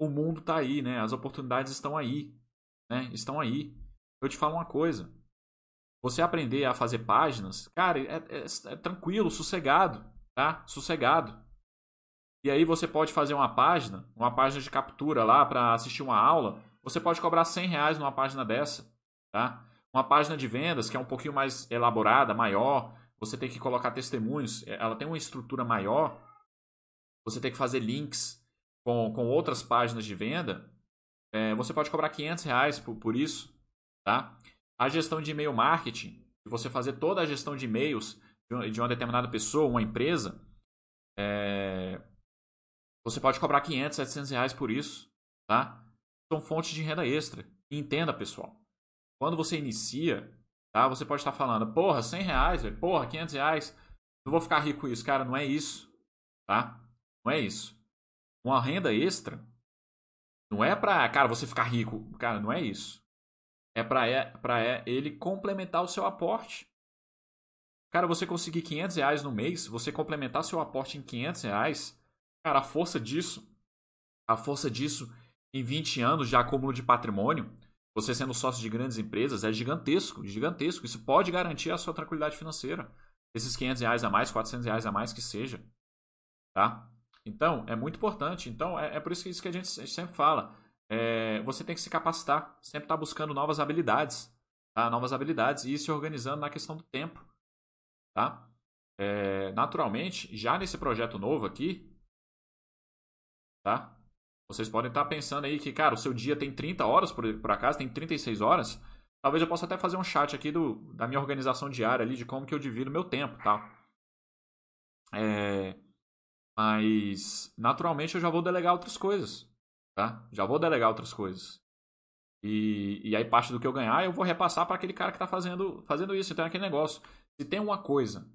o mundo está aí, né? As oportunidades estão aí, né? Estão aí. Eu te falo uma coisa. Você aprender a fazer páginas, cara, é, é, é tranquilo, sossegado, tá? Sossegado. E aí você pode fazer uma página, uma página de captura lá para assistir uma aula. Você pode cobrar 100 reais numa página dessa, tá? Uma página de vendas que é um pouquinho mais elaborada, maior. Você tem que colocar testemunhos. É, ela tem uma estrutura maior. Você tem que fazer links com, com outras páginas de venda. É, você pode cobrar 500 reais por, por isso, tá? A gestão de e-mail marketing, você fazer toda a gestão de e-mails de uma determinada pessoa, uma empresa, é... você pode cobrar 500, 700 reais por isso, tá? São fontes de renda extra. Entenda, pessoal, quando você inicia, tá? Você pode estar falando, porra, 100 reais, porra, 500 reais, não vou ficar rico com isso. Cara, não é isso, tá? Não é isso. Uma renda extra não é pra, cara, você ficar rico. Cara, não é isso é para é, é ele complementar o seu aporte. Cara, você conseguir 500 reais no mês, você complementar seu aporte em 500 reais, cara, a força disso, a força disso em 20 anos de acúmulo de patrimônio, você sendo sócio de grandes empresas, é gigantesco, gigantesco. Isso pode garantir a sua tranquilidade financeira. Esses 500 reais a mais, 400 reais a mais que seja. Tá? Então, é muito importante. Então, é, é por isso que, isso que a gente sempre fala é, você tem que se capacitar, sempre estar tá buscando novas habilidades, tá? novas habilidades e ir se organizando na questão do tempo. Tá? É, naturalmente, já nesse projeto novo aqui, tá? Vocês podem estar tá pensando aí que, cara, o seu dia tem 30 horas, por, por acaso, tem 36 horas. Talvez eu possa até fazer um chat aqui do, da minha organização diária ali, de como que eu divido meu tempo, tá? É, mas, naturalmente, eu já vou delegar outras coisas. Tá? Já vou delegar outras coisas. E, e aí parte do que eu ganhar eu vou repassar para aquele cara que está fazendo, fazendo isso. Então é aquele negócio. Se tem uma coisa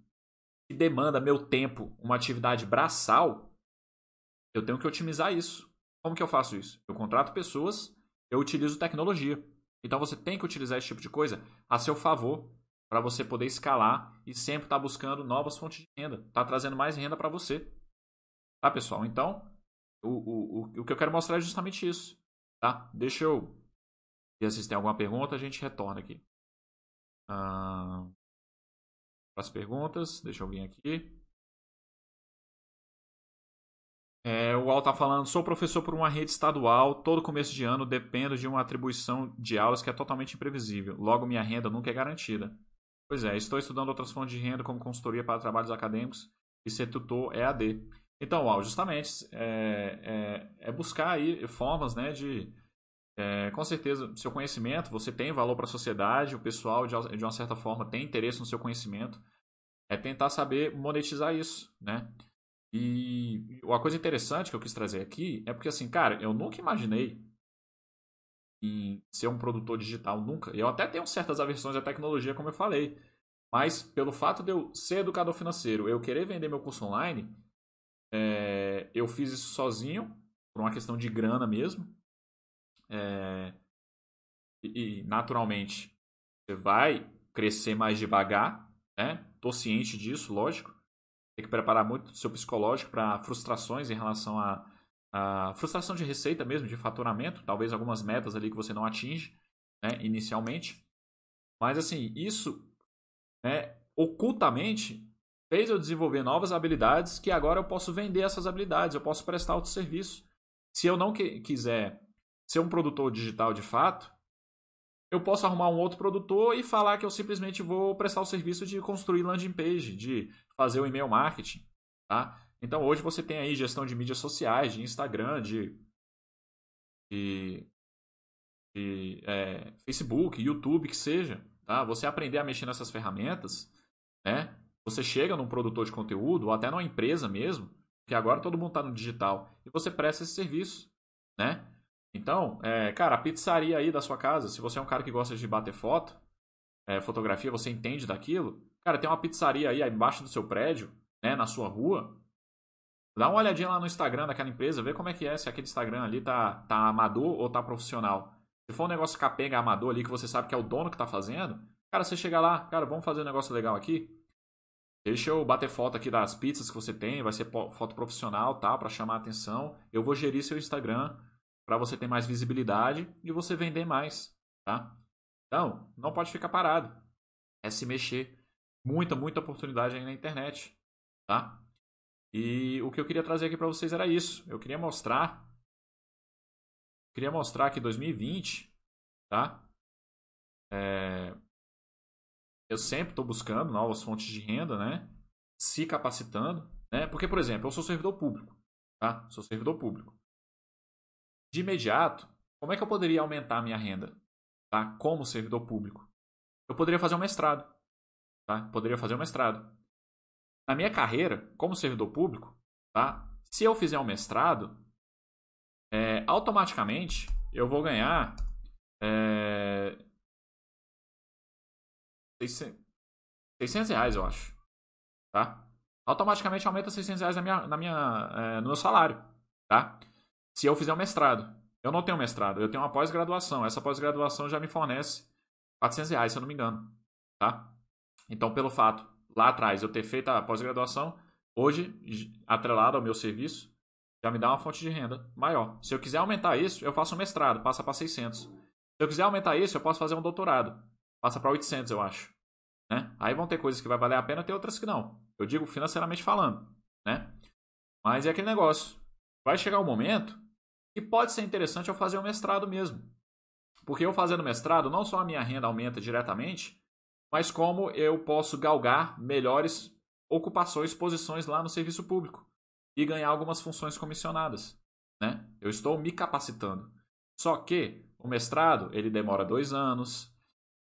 que demanda meu tempo, uma atividade braçal, eu tenho que otimizar isso. Como que eu faço isso? Eu contrato pessoas, eu utilizo tecnologia. Então você tem que utilizar esse tipo de coisa a seu favor para você poder escalar e sempre estar tá buscando novas fontes de renda, tá trazendo mais renda para você. Tá, pessoal? Então, o, o, o, que eu quero mostrar é justamente isso. Tá? Deixa eu ver se tem alguma pergunta, a gente retorna aqui. Ah, as perguntas, deixa vir aqui. É, o Al está falando, sou professor por uma rede estadual, todo começo de ano dependo de uma atribuição de aulas que é totalmente imprevisível. Logo, minha renda nunca é garantida. Pois é, estou estudando outras fontes de renda como consultoria para trabalhos acadêmicos e ser tutor EAD. Então, Al, justamente, é, é, é, buscar aí formas né, de... É, com certeza, seu conhecimento, você tem valor para a sociedade, o pessoal, de, de uma certa forma, tem interesse no seu conhecimento. É tentar saber monetizar isso, né? E uma coisa interessante que eu quis trazer aqui é porque, assim, cara, eu nunca imaginei em ser um produtor digital, nunca. Eu até tenho certas aversões à tecnologia, como eu falei. Mas pelo fato de eu ser educador financeiro, eu querer vender meu curso online, é, eu fiz isso sozinho, por uma questão de grana mesmo. É, e, naturalmente, você vai crescer mais devagar, né? Tô ciente disso, lógico. Tem que preparar muito o seu psicológico para frustrações em relação a, a, frustração de receita mesmo, de faturamento, talvez algumas metas ali que você não atinge né, inicialmente. Mas assim, isso né, ocultamente fez eu desenvolver novas habilidades que agora eu posso vender essas habilidades, eu posso prestar outro serviço. Se eu não que, quiser ser um produtor digital de fato, eu posso arrumar um outro produtor e falar que eu simplesmente vou prestar o serviço de construir landing page, de fazer o e-mail marketing, tá? Então hoje você tem aí gestão de mídias sociais, de Instagram, de, de, de é, Facebook, YouTube, que seja, tá? Você aprender a mexer nessas ferramentas, né? Você chega num produtor de conteúdo ou até numa empresa mesmo, que agora todo mundo está no digital, e você presta esse serviço, né? Então, é, cara, a pizzaria aí da sua casa, se você é um cara que gosta de bater foto, é, fotografia, você entende daquilo, cara, tem uma pizzaria aí embaixo do seu prédio, né, na sua rua. Dá uma olhadinha lá no Instagram daquela empresa, vê como é que é, se aquele Instagram ali tá, tá amador ou tá profissional. Se for um negócio capenga amador ali, que você sabe que é o dono que tá fazendo, cara, você chega lá, cara, vamos fazer um negócio legal aqui. Deixa eu bater foto aqui das pizzas que você tem, vai ser foto profissional, tá, para chamar a atenção. Eu vou gerir seu Instagram para você ter mais visibilidade e você vender mais, tá? Então, não pode ficar parado. É se mexer. Muita, muita oportunidade aí na internet, tá? E o que eu queria trazer aqui para vocês era isso. Eu queria mostrar queria mostrar que 2020, tá? É, eu sempre estou buscando novas fontes de renda, né? Se capacitando, né? Porque, por exemplo, eu sou servidor público, tá? Sou servidor público de imediato, como é que eu poderia aumentar a minha renda tá? como servidor público? Eu poderia fazer um mestrado. Tá? Poderia fazer um mestrado. Na minha carreira, como servidor público, tá? se eu fizer um mestrado, é, automaticamente eu vou ganhar é, 600 reais, eu acho. Tá? Automaticamente aumenta 600 reais na minha, na minha, é, no meu salário. Tá? Se eu fizer um mestrado. Eu não tenho mestrado, eu tenho uma pós-graduação. Essa pós-graduação já me fornece 400 reais, se eu não me engano. Tá? Então, pelo fato, lá atrás, eu ter feito a pós-graduação, hoje, atrelado ao meu serviço, já me dá uma fonte de renda maior. Se eu quiser aumentar isso, eu faço um mestrado, passa para 600. Se eu quiser aumentar isso, eu posso fazer um doutorado, passa para 800, eu acho. Né? Aí vão ter coisas que vai valer a pena, ter outras que não. Eu digo financeiramente falando, né? Mas é aquele negócio. Vai chegar o um momento e pode ser interessante eu fazer um mestrado mesmo. Porque eu fazendo mestrado, não só a minha renda aumenta diretamente, mas como eu posso galgar melhores ocupações, posições lá no serviço público e ganhar algumas funções comissionadas. Né? Eu estou me capacitando. Só que o mestrado ele demora dois anos.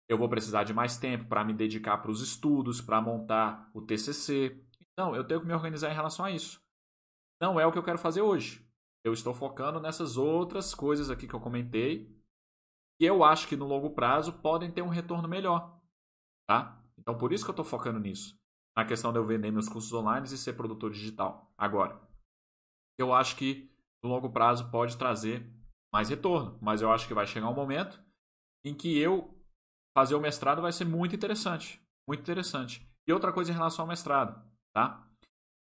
Eu vou precisar de mais tempo para me dedicar para os estudos, para montar o TCC. Então, eu tenho que me organizar em relação a isso. Não é o que eu quero fazer hoje eu estou focando nessas outras coisas aqui que eu comentei, e eu acho que no longo prazo podem ter um retorno melhor, tá? Então por isso que eu estou focando nisso, na questão de eu vender meus cursos online e ser produtor digital. Agora, eu acho que no longo prazo pode trazer mais retorno, mas eu acho que vai chegar um momento em que eu fazer o mestrado vai ser muito interessante, muito interessante. E outra coisa em relação ao mestrado, tá?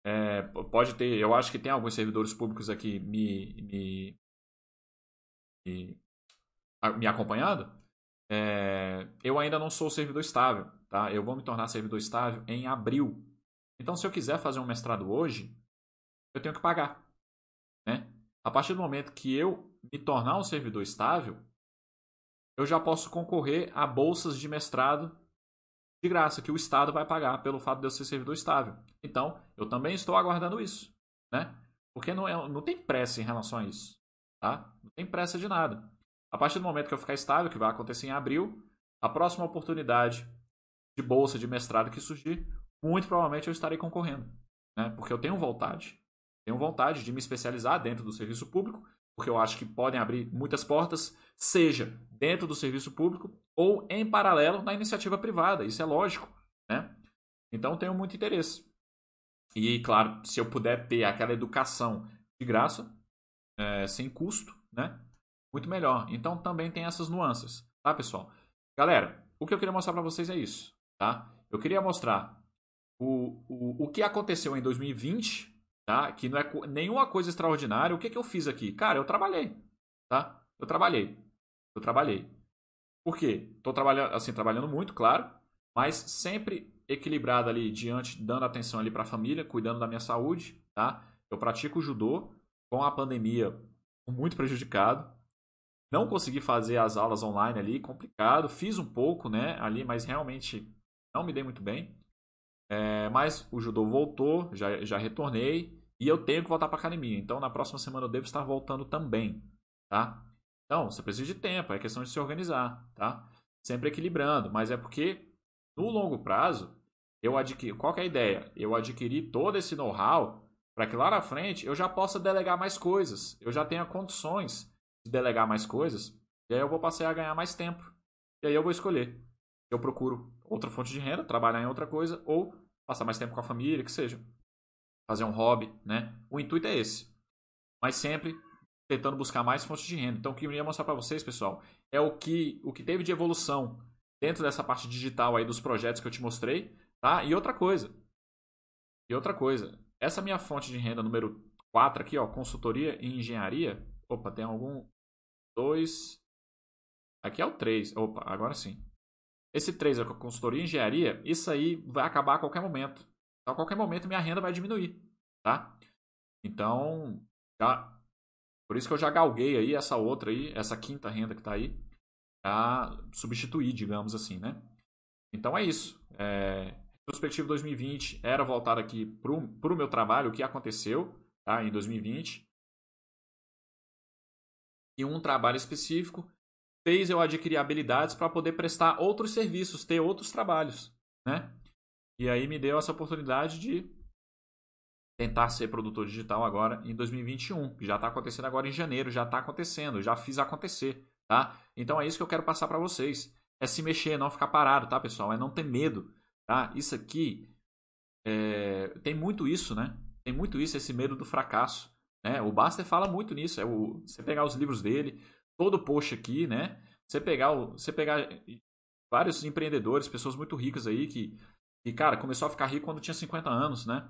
É, pode ter, eu acho que tem alguns servidores públicos aqui me, me, me, me acompanhando. É, eu ainda não sou servidor estável, tá? Eu vou me tornar servidor estável em abril. Então, se eu quiser fazer um mestrado hoje, eu tenho que pagar, né? A partir do momento que eu me tornar um servidor estável, eu já posso concorrer a bolsas de mestrado de graça que o Estado vai pagar pelo fato de eu ser servidor estável. Então, eu também estou aguardando isso, né? Porque não, é, não tem pressa em relação a isso, tá? Não tem pressa de nada. A partir do momento que eu ficar estável, que vai acontecer em abril, a próxima oportunidade de bolsa de mestrado que surgir, muito provavelmente eu estarei concorrendo, né? Porque eu tenho vontade. Tenho vontade de me especializar dentro do serviço público, porque eu acho que podem abrir muitas portas, seja dentro do serviço público ou em paralelo na iniciativa privada. Isso é lógico, né? Então tenho muito interesse. E claro, se eu puder ter aquela educação de graça, é, sem custo, né? Muito melhor. Então também tem essas nuances, tá, pessoal? Galera, o que eu queria mostrar para vocês é isso, tá? Eu queria mostrar o, o, o que aconteceu em 2020, tá? Que não é nenhuma coisa extraordinária. O que, que eu fiz aqui? Cara, eu trabalhei, tá? Eu trabalhei. Eu trabalhei. Por quê? Estou trabalhando, assim, trabalhando muito, claro, mas sempre equilibrado ali diante, dando atenção ali para a família, cuidando da minha saúde, tá? Eu pratico judô com a pandemia muito prejudicado. Não consegui fazer as aulas online ali, complicado. Fiz um pouco, né, ali, mas realmente não me dei muito bem. É, mas o judô voltou, já, já retornei e eu tenho que voltar para academia. Então na próxima semana eu devo estar voltando também, tá? Então, você precisa de tempo, é questão de se organizar, tá? Sempre equilibrando, mas é porque no longo prazo, eu adquiri, qual é a ideia? Eu adquiri todo esse know-how para que lá na frente eu já possa delegar mais coisas, eu já tenha condições de delegar mais coisas, e aí eu vou passar a ganhar mais tempo. E aí eu vou escolher. Eu procuro outra fonte de renda, trabalhar em outra coisa ou passar mais tempo com a família, que seja. Fazer um hobby, né? O intuito é esse. Mas sempre tentando buscar mais fontes de renda. Então, o que eu ia mostrar para vocês, pessoal, é o que, o que teve de evolução dentro dessa parte digital aí dos projetos que eu te mostrei, tá? E outra coisa. E outra coisa. Essa minha fonte de renda número 4 aqui, ó, consultoria e engenharia. Opa, tem algum dois Aqui é o 3. Opa, agora sim. Esse 3 é consultoria e engenharia, isso aí vai acabar a qualquer momento. Então, a qualquer momento minha renda vai diminuir, tá? Então, já por isso que eu já galguei aí essa outra aí, essa quinta renda que está aí, a substituir, digamos assim, né? Então é isso. É, retrospectiva 2020 era voltar aqui para o meu trabalho, o que aconteceu tá, em 2020. E um trabalho específico fez eu adquirir habilidades para poder prestar outros serviços, ter outros trabalhos, né? E aí me deu essa oportunidade de tentar ser produtor digital agora em 2021, que já está acontecendo agora em janeiro, já está acontecendo, já fiz acontecer, tá? Então é isso que eu quero passar para vocês. É se mexer, não ficar parado, tá, pessoal? É não ter medo, tá? Isso aqui é... tem muito isso, né? Tem muito isso, esse medo do fracasso, né? O Baster fala muito nisso. É o... Você pegar os livros dele, todo post aqui, né? Você pegar, o... você pegar vários empreendedores, pessoas muito ricas aí que, que, cara, começou a ficar rico quando tinha 50 anos, né?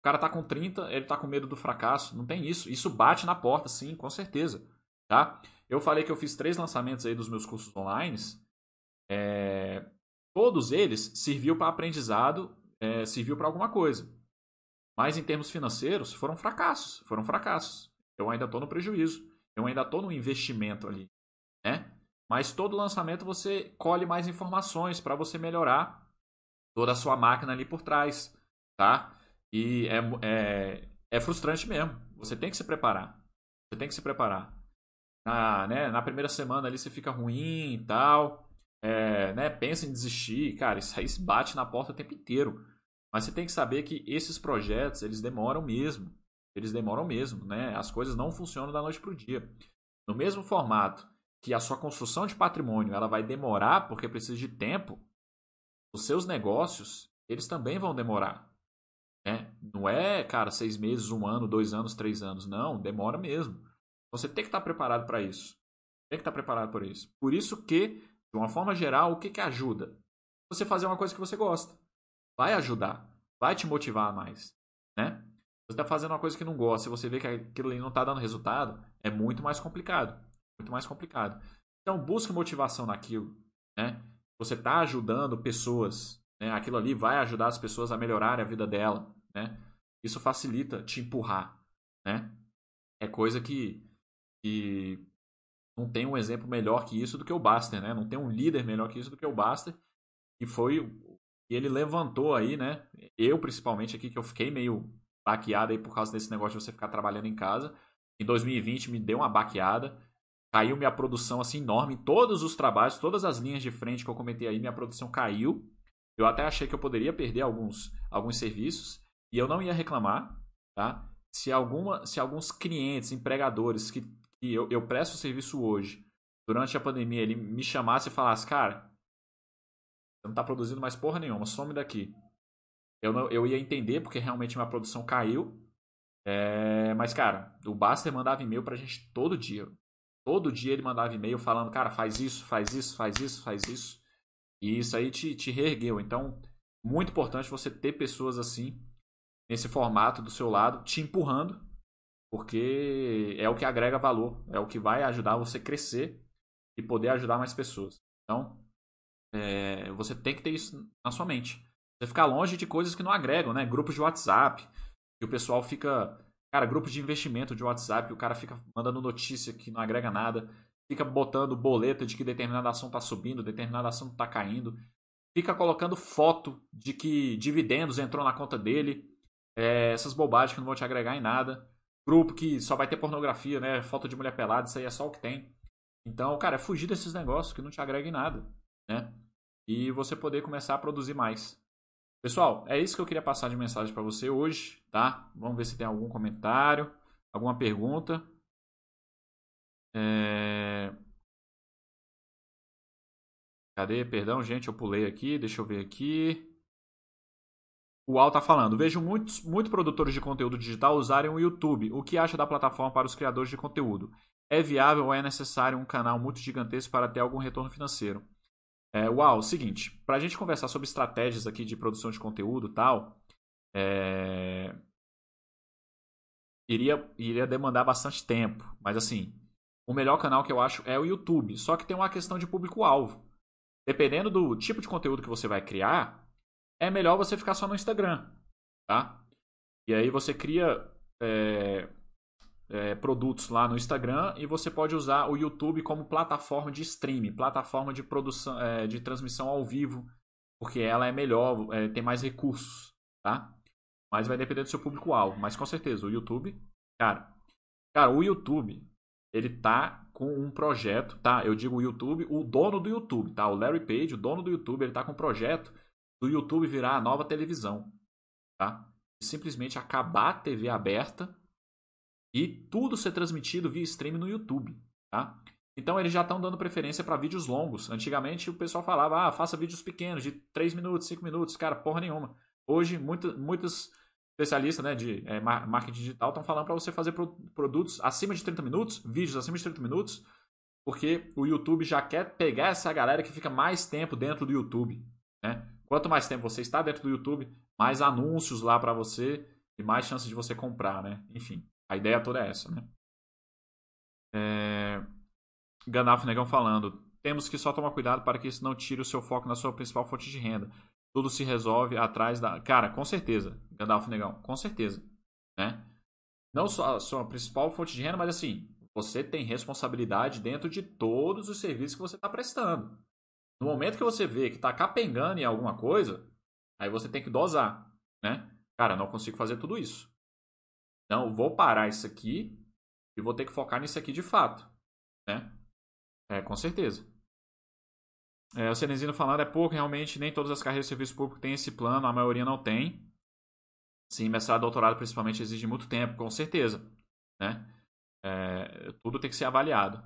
O cara tá com 30, ele tá com medo do fracasso. Não tem isso. Isso bate na porta, sim, com certeza. Tá? Eu falei que eu fiz três lançamentos aí dos meus cursos online. É... Todos eles serviu para aprendizado, é... serviu para alguma coisa. Mas em termos financeiros, foram fracassos. Foram fracassos. Eu ainda estou no prejuízo. Eu ainda estou no investimento ali. Né? Mas todo lançamento você colhe mais informações para você melhorar toda a sua máquina ali por trás. Tá? E é, é, é frustrante mesmo. Você tem que se preparar. Você tem que se preparar. Na, né, na primeira semana ali você fica ruim e tal. É, né, pensa em desistir. Cara, isso aí bate na porta o tempo inteiro. Mas você tem que saber que esses projetos, eles demoram mesmo. Eles demoram mesmo, né? As coisas não funcionam da noite para o dia. No mesmo formato que a sua construção de patrimônio ela vai demorar porque precisa de tempo, os seus negócios eles também vão demorar. Né? Não é, cara, seis meses, um ano, dois anos, três anos. Não, demora mesmo. Você tem que estar preparado para isso. Tem que estar preparado por isso. Por isso que, de uma forma geral, o que, que ajuda? Você fazer uma coisa que você gosta. Vai ajudar. Vai te motivar mais. Né? Você está fazendo uma coisa que não gosta e você vê que aquilo ali não está dando resultado, é muito mais complicado. Muito mais complicado. Então, busque motivação naquilo. Né? Você está ajudando pessoas. Né? Aquilo ali vai ajudar as pessoas a melhorarem a vida dela. Né? Isso facilita te empurrar. Né? É coisa que, que não tem um exemplo melhor que isso do que o Baster. Né? Não tem um líder melhor que isso do que o Baster. E foi. Ele levantou aí, né? Eu, principalmente, aqui, que eu fiquei meio baqueada aí por causa desse negócio de você ficar trabalhando em casa. Em 2020 me deu uma baqueada. Caiu minha produção assim enorme em todos os trabalhos, todas as linhas de frente que eu comentei aí, minha produção caiu. Eu até achei que eu poderia perder alguns, alguns serviços e eu não ia reclamar, tá? Se, alguma, se alguns clientes, empregadores que, que eu, eu presto serviço hoje, durante a pandemia, ele me chamasse e falasse, cara, você não está produzindo mais porra nenhuma, some daqui. Eu, não, eu ia entender, porque realmente minha produção caiu. É, mas, cara, o Baster mandava e-mail pra gente todo dia. Todo dia ele mandava e-mail falando, cara, faz isso, faz isso, faz isso, faz isso. E isso aí te, te reergueu. Então, muito importante você ter pessoas assim, nesse formato do seu lado, te empurrando, porque é o que agrega valor, é o que vai ajudar você crescer e poder ajudar mais pessoas. Então, é, você tem que ter isso na sua mente. Você ficar longe de coisas que não agregam, né? Grupos de WhatsApp, que o pessoal fica. Cara, grupos de investimento de WhatsApp, que o cara fica mandando notícia que não agrega nada, fica botando boleta de que determinada ação está subindo, determinada ação está caindo, fica colocando foto de que dividendos entrou na conta dele, é, essas bobagens que não vão te agregar em nada. Grupo que só vai ter pornografia, né? Foto de mulher pelada, isso aí é só o que tem. Então, cara, é fugir desses negócios que não te agregam em nada, né? E você poder começar a produzir mais. Pessoal, é isso que eu queria passar de mensagem para você hoje, tá? Vamos ver se tem algum comentário, alguma pergunta. É... Cadê? Perdão, gente, eu pulei aqui. Deixa eu ver aqui. O Al tá falando. Vejo muitos muito produtores de conteúdo digital usarem o YouTube. O que acha da plataforma para os criadores de conteúdo? É viável ou é necessário um canal muito gigantesco para ter algum retorno financeiro? É, uau, seguinte, para a gente conversar sobre estratégias aqui de produção de conteúdo e tal, é... iria, iria demandar bastante tempo. Mas assim, o melhor canal que eu acho é o YouTube. Só que tem uma questão de público-alvo. Dependendo do tipo de conteúdo que você vai criar, é melhor você ficar só no Instagram, tá? E aí você cria é, é, produtos lá no Instagram e você pode usar o YouTube como plataforma de streaming, plataforma de produção, é, de transmissão ao vivo, porque ela é melhor, é, tem mais recursos, tá? Mas vai depender do seu público-alvo. Mas com certeza, o YouTube, cara, cara, o YouTube, ele tá com um projeto, tá? Eu digo o YouTube, o dono do YouTube, tá? O Larry Page, o dono do YouTube, ele tá com um projeto do YouTube virar a nova televisão, tá? Simplesmente acabar a TV aberta e tudo ser transmitido via stream no YouTube, tá? Então eles já estão dando preferência para vídeos longos. Antigamente o pessoal falava, ah, faça vídeos pequenos, de 3 minutos, 5 minutos. Cara, porra nenhuma. Hoje, muito, muitos especialistas né, de é, marketing digital estão falando para você fazer pro, produtos acima de 30 minutos, vídeos acima de 30 minutos, porque o YouTube já quer pegar essa galera que fica mais tempo dentro do YouTube. Né? Quanto mais tempo você está dentro do YouTube, mais anúncios lá para você e mais chances de você comprar, né? Enfim. A ideia toda é essa, né? É... Ganaf Negão falando. Temos que só tomar cuidado para que isso não tire o seu foco na sua principal fonte de renda. Tudo se resolve atrás da. Cara, com certeza, Gandalf Negão, com certeza. Né? Não só a sua principal fonte de renda, mas assim, você tem responsabilidade dentro de todos os serviços que você está prestando. No momento que você vê que está capengando em alguma coisa, aí você tem que dosar, né? Cara, não consigo fazer tudo isso. Então, vou parar isso aqui e vou ter que focar nisso aqui de fato. Né? É, com certeza. É, o Cenezino falando é pouco, realmente, nem todas as carreiras de serviço público têm esse plano, a maioria não tem. Sim, mestrado, doutorado principalmente exige muito tempo, com certeza. Né? É, tudo tem que ser avaliado.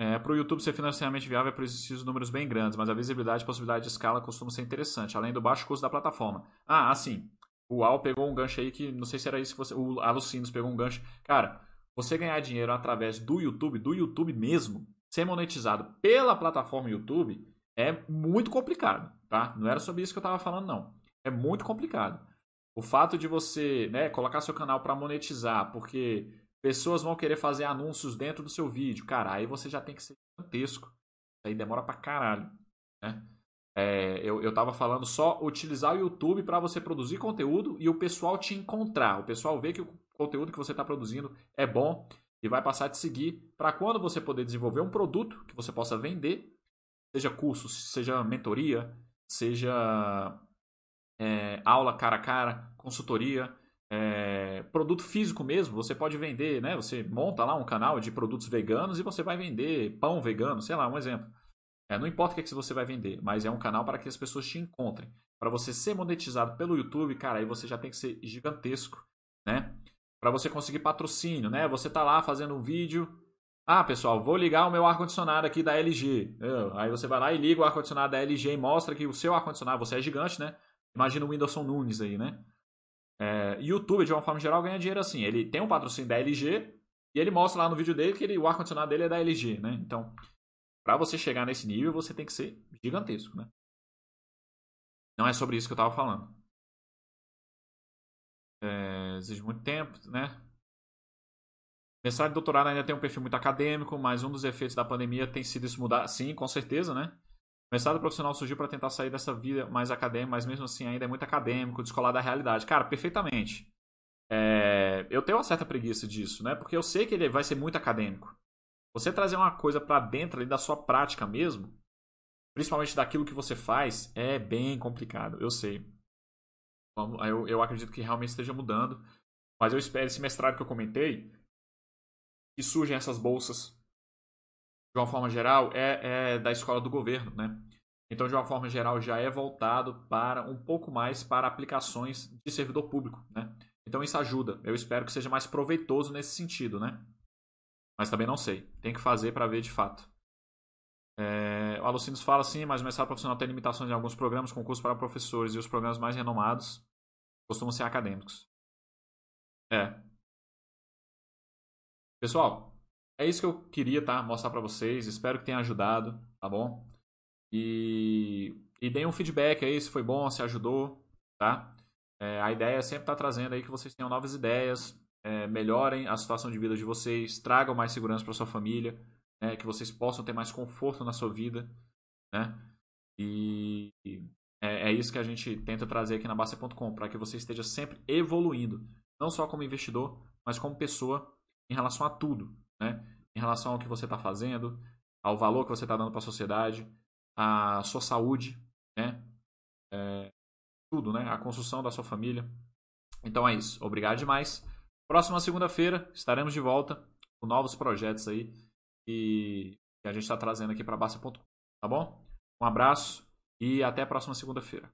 É, para o YouTube ser financeiramente viável é preciso números bem grandes, mas a visibilidade e possibilidade de escala costuma ser interessante, além do baixo custo da plataforma. Ah, assim, o Al pegou um gancho aí que não sei se era isso que você. O Alucinos pegou um gancho. Cara, você ganhar dinheiro através do YouTube, do YouTube mesmo, ser monetizado pela plataforma YouTube, é muito complicado, tá? Não era sobre isso que eu estava falando, não. É muito complicado. O fato de você né, colocar seu canal para monetizar, porque pessoas vão querer fazer anúncios dentro do seu vídeo, cara, aí você já tem que ser gigantesco. Aí demora pra caralho, né? É, eu, eu tava falando só utilizar o YouTube para você produzir conteúdo e o pessoal te encontrar. O pessoal vê que o conteúdo que você está produzindo é bom e vai passar a te seguir para quando você poder desenvolver um produto que você possa vender, seja cursos, seja mentoria, seja é, aula cara a cara, consultoria, é, produto físico mesmo, você pode vender, né? Você monta lá um canal de produtos veganos e você vai vender pão vegano, sei lá, um exemplo. É, não importa o que, é que você vai vender, mas é um canal para que as pessoas te encontrem. Para você ser monetizado pelo YouTube, cara, aí você já tem que ser gigantesco, né? Para você conseguir patrocínio, né? Você tá lá fazendo um vídeo. Ah, pessoal, vou ligar o meu ar-condicionado aqui da LG. Aí você vai lá e liga o ar-condicionado da LG e mostra que o seu ar-condicionado, você é gigante, né? Imagina o Whindersson Nunes aí, né? É, YouTube, de uma forma geral, ganha dinheiro assim. Ele tem um patrocínio da LG e ele mostra lá no vídeo dele que ele, o ar-condicionado dele é da LG, né? Então, para você chegar nesse nível, você tem que ser gigantesco, né? Não é sobre isso que eu estava falando. É, exige muito tempo, né? Mestrado e doutorado ainda tem um perfil muito acadêmico, mas um dos efeitos da pandemia tem sido isso mudar. Sim, com certeza, né? O mestrado profissional surgiu para tentar sair dessa vida mais acadêmica, mas mesmo assim ainda é muito acadêmico, descolar da realidade. Cara, perfeitamente. É, eu tenho uma certa preguiça disso, né? Porque eu sei que ele vai ser muito acadêmico. Você trazer uma coisa para dentro ali da sua prática mesmo, principalmente daquilo que você faz, é bem complicado. Eu sei. Eu, eu acredito que realmente esteja mudando. Mas eu espero esse mestrado que eu comentei, que surgem essas bolsas de uma forma geral, é, é da escola do governo, né? Então, de uma forma geral, já é voltado para um pouco mais para aplicações de servidor público, né? Então, isso ajuda. Eu espero que seja mais proveitoso nesse sentido, né? Mas também não sei. Tem que fazer para ver de fato. É, o Alucinos fala assim, mas o mestrado profissional tem limitações em alguns programas, concursos para professores, e os programas mais renomados costumam ser acadêmicos. É. Pessoal, é isso que eu queria tá, mostrar para vocês. Espero que tenha ajudado, tá bom? E, e deem um feedback aí se foi bom, se ajudou, tá? É, a ideia é sempre estar tá trazendo aí que vocês tenham novas ideias, é, melhorem a situação de vida de vocês, tragam mais segurança para sua família, né? que vocês possam ter mais conforto na sua vida, né? E é, é isso que a gente tenta trazer aqui na Basta.com, para que você esteja sempre evoluindo, não só como investidor, mas como pessoa em relação a tudo, né? Em relação ao que você está fazendo, ao valor que você está dando para a sociedade, à sua saúde, né? É, tudo, né? A construção da sua família. Então é isso. Obrigado demais. Próxima segunda-feira estaremos de volta com novos projetos aí que, a gente está trazendo aqui para Basta.com. Tá bom? Um abraço e até a próxima segunda-feira.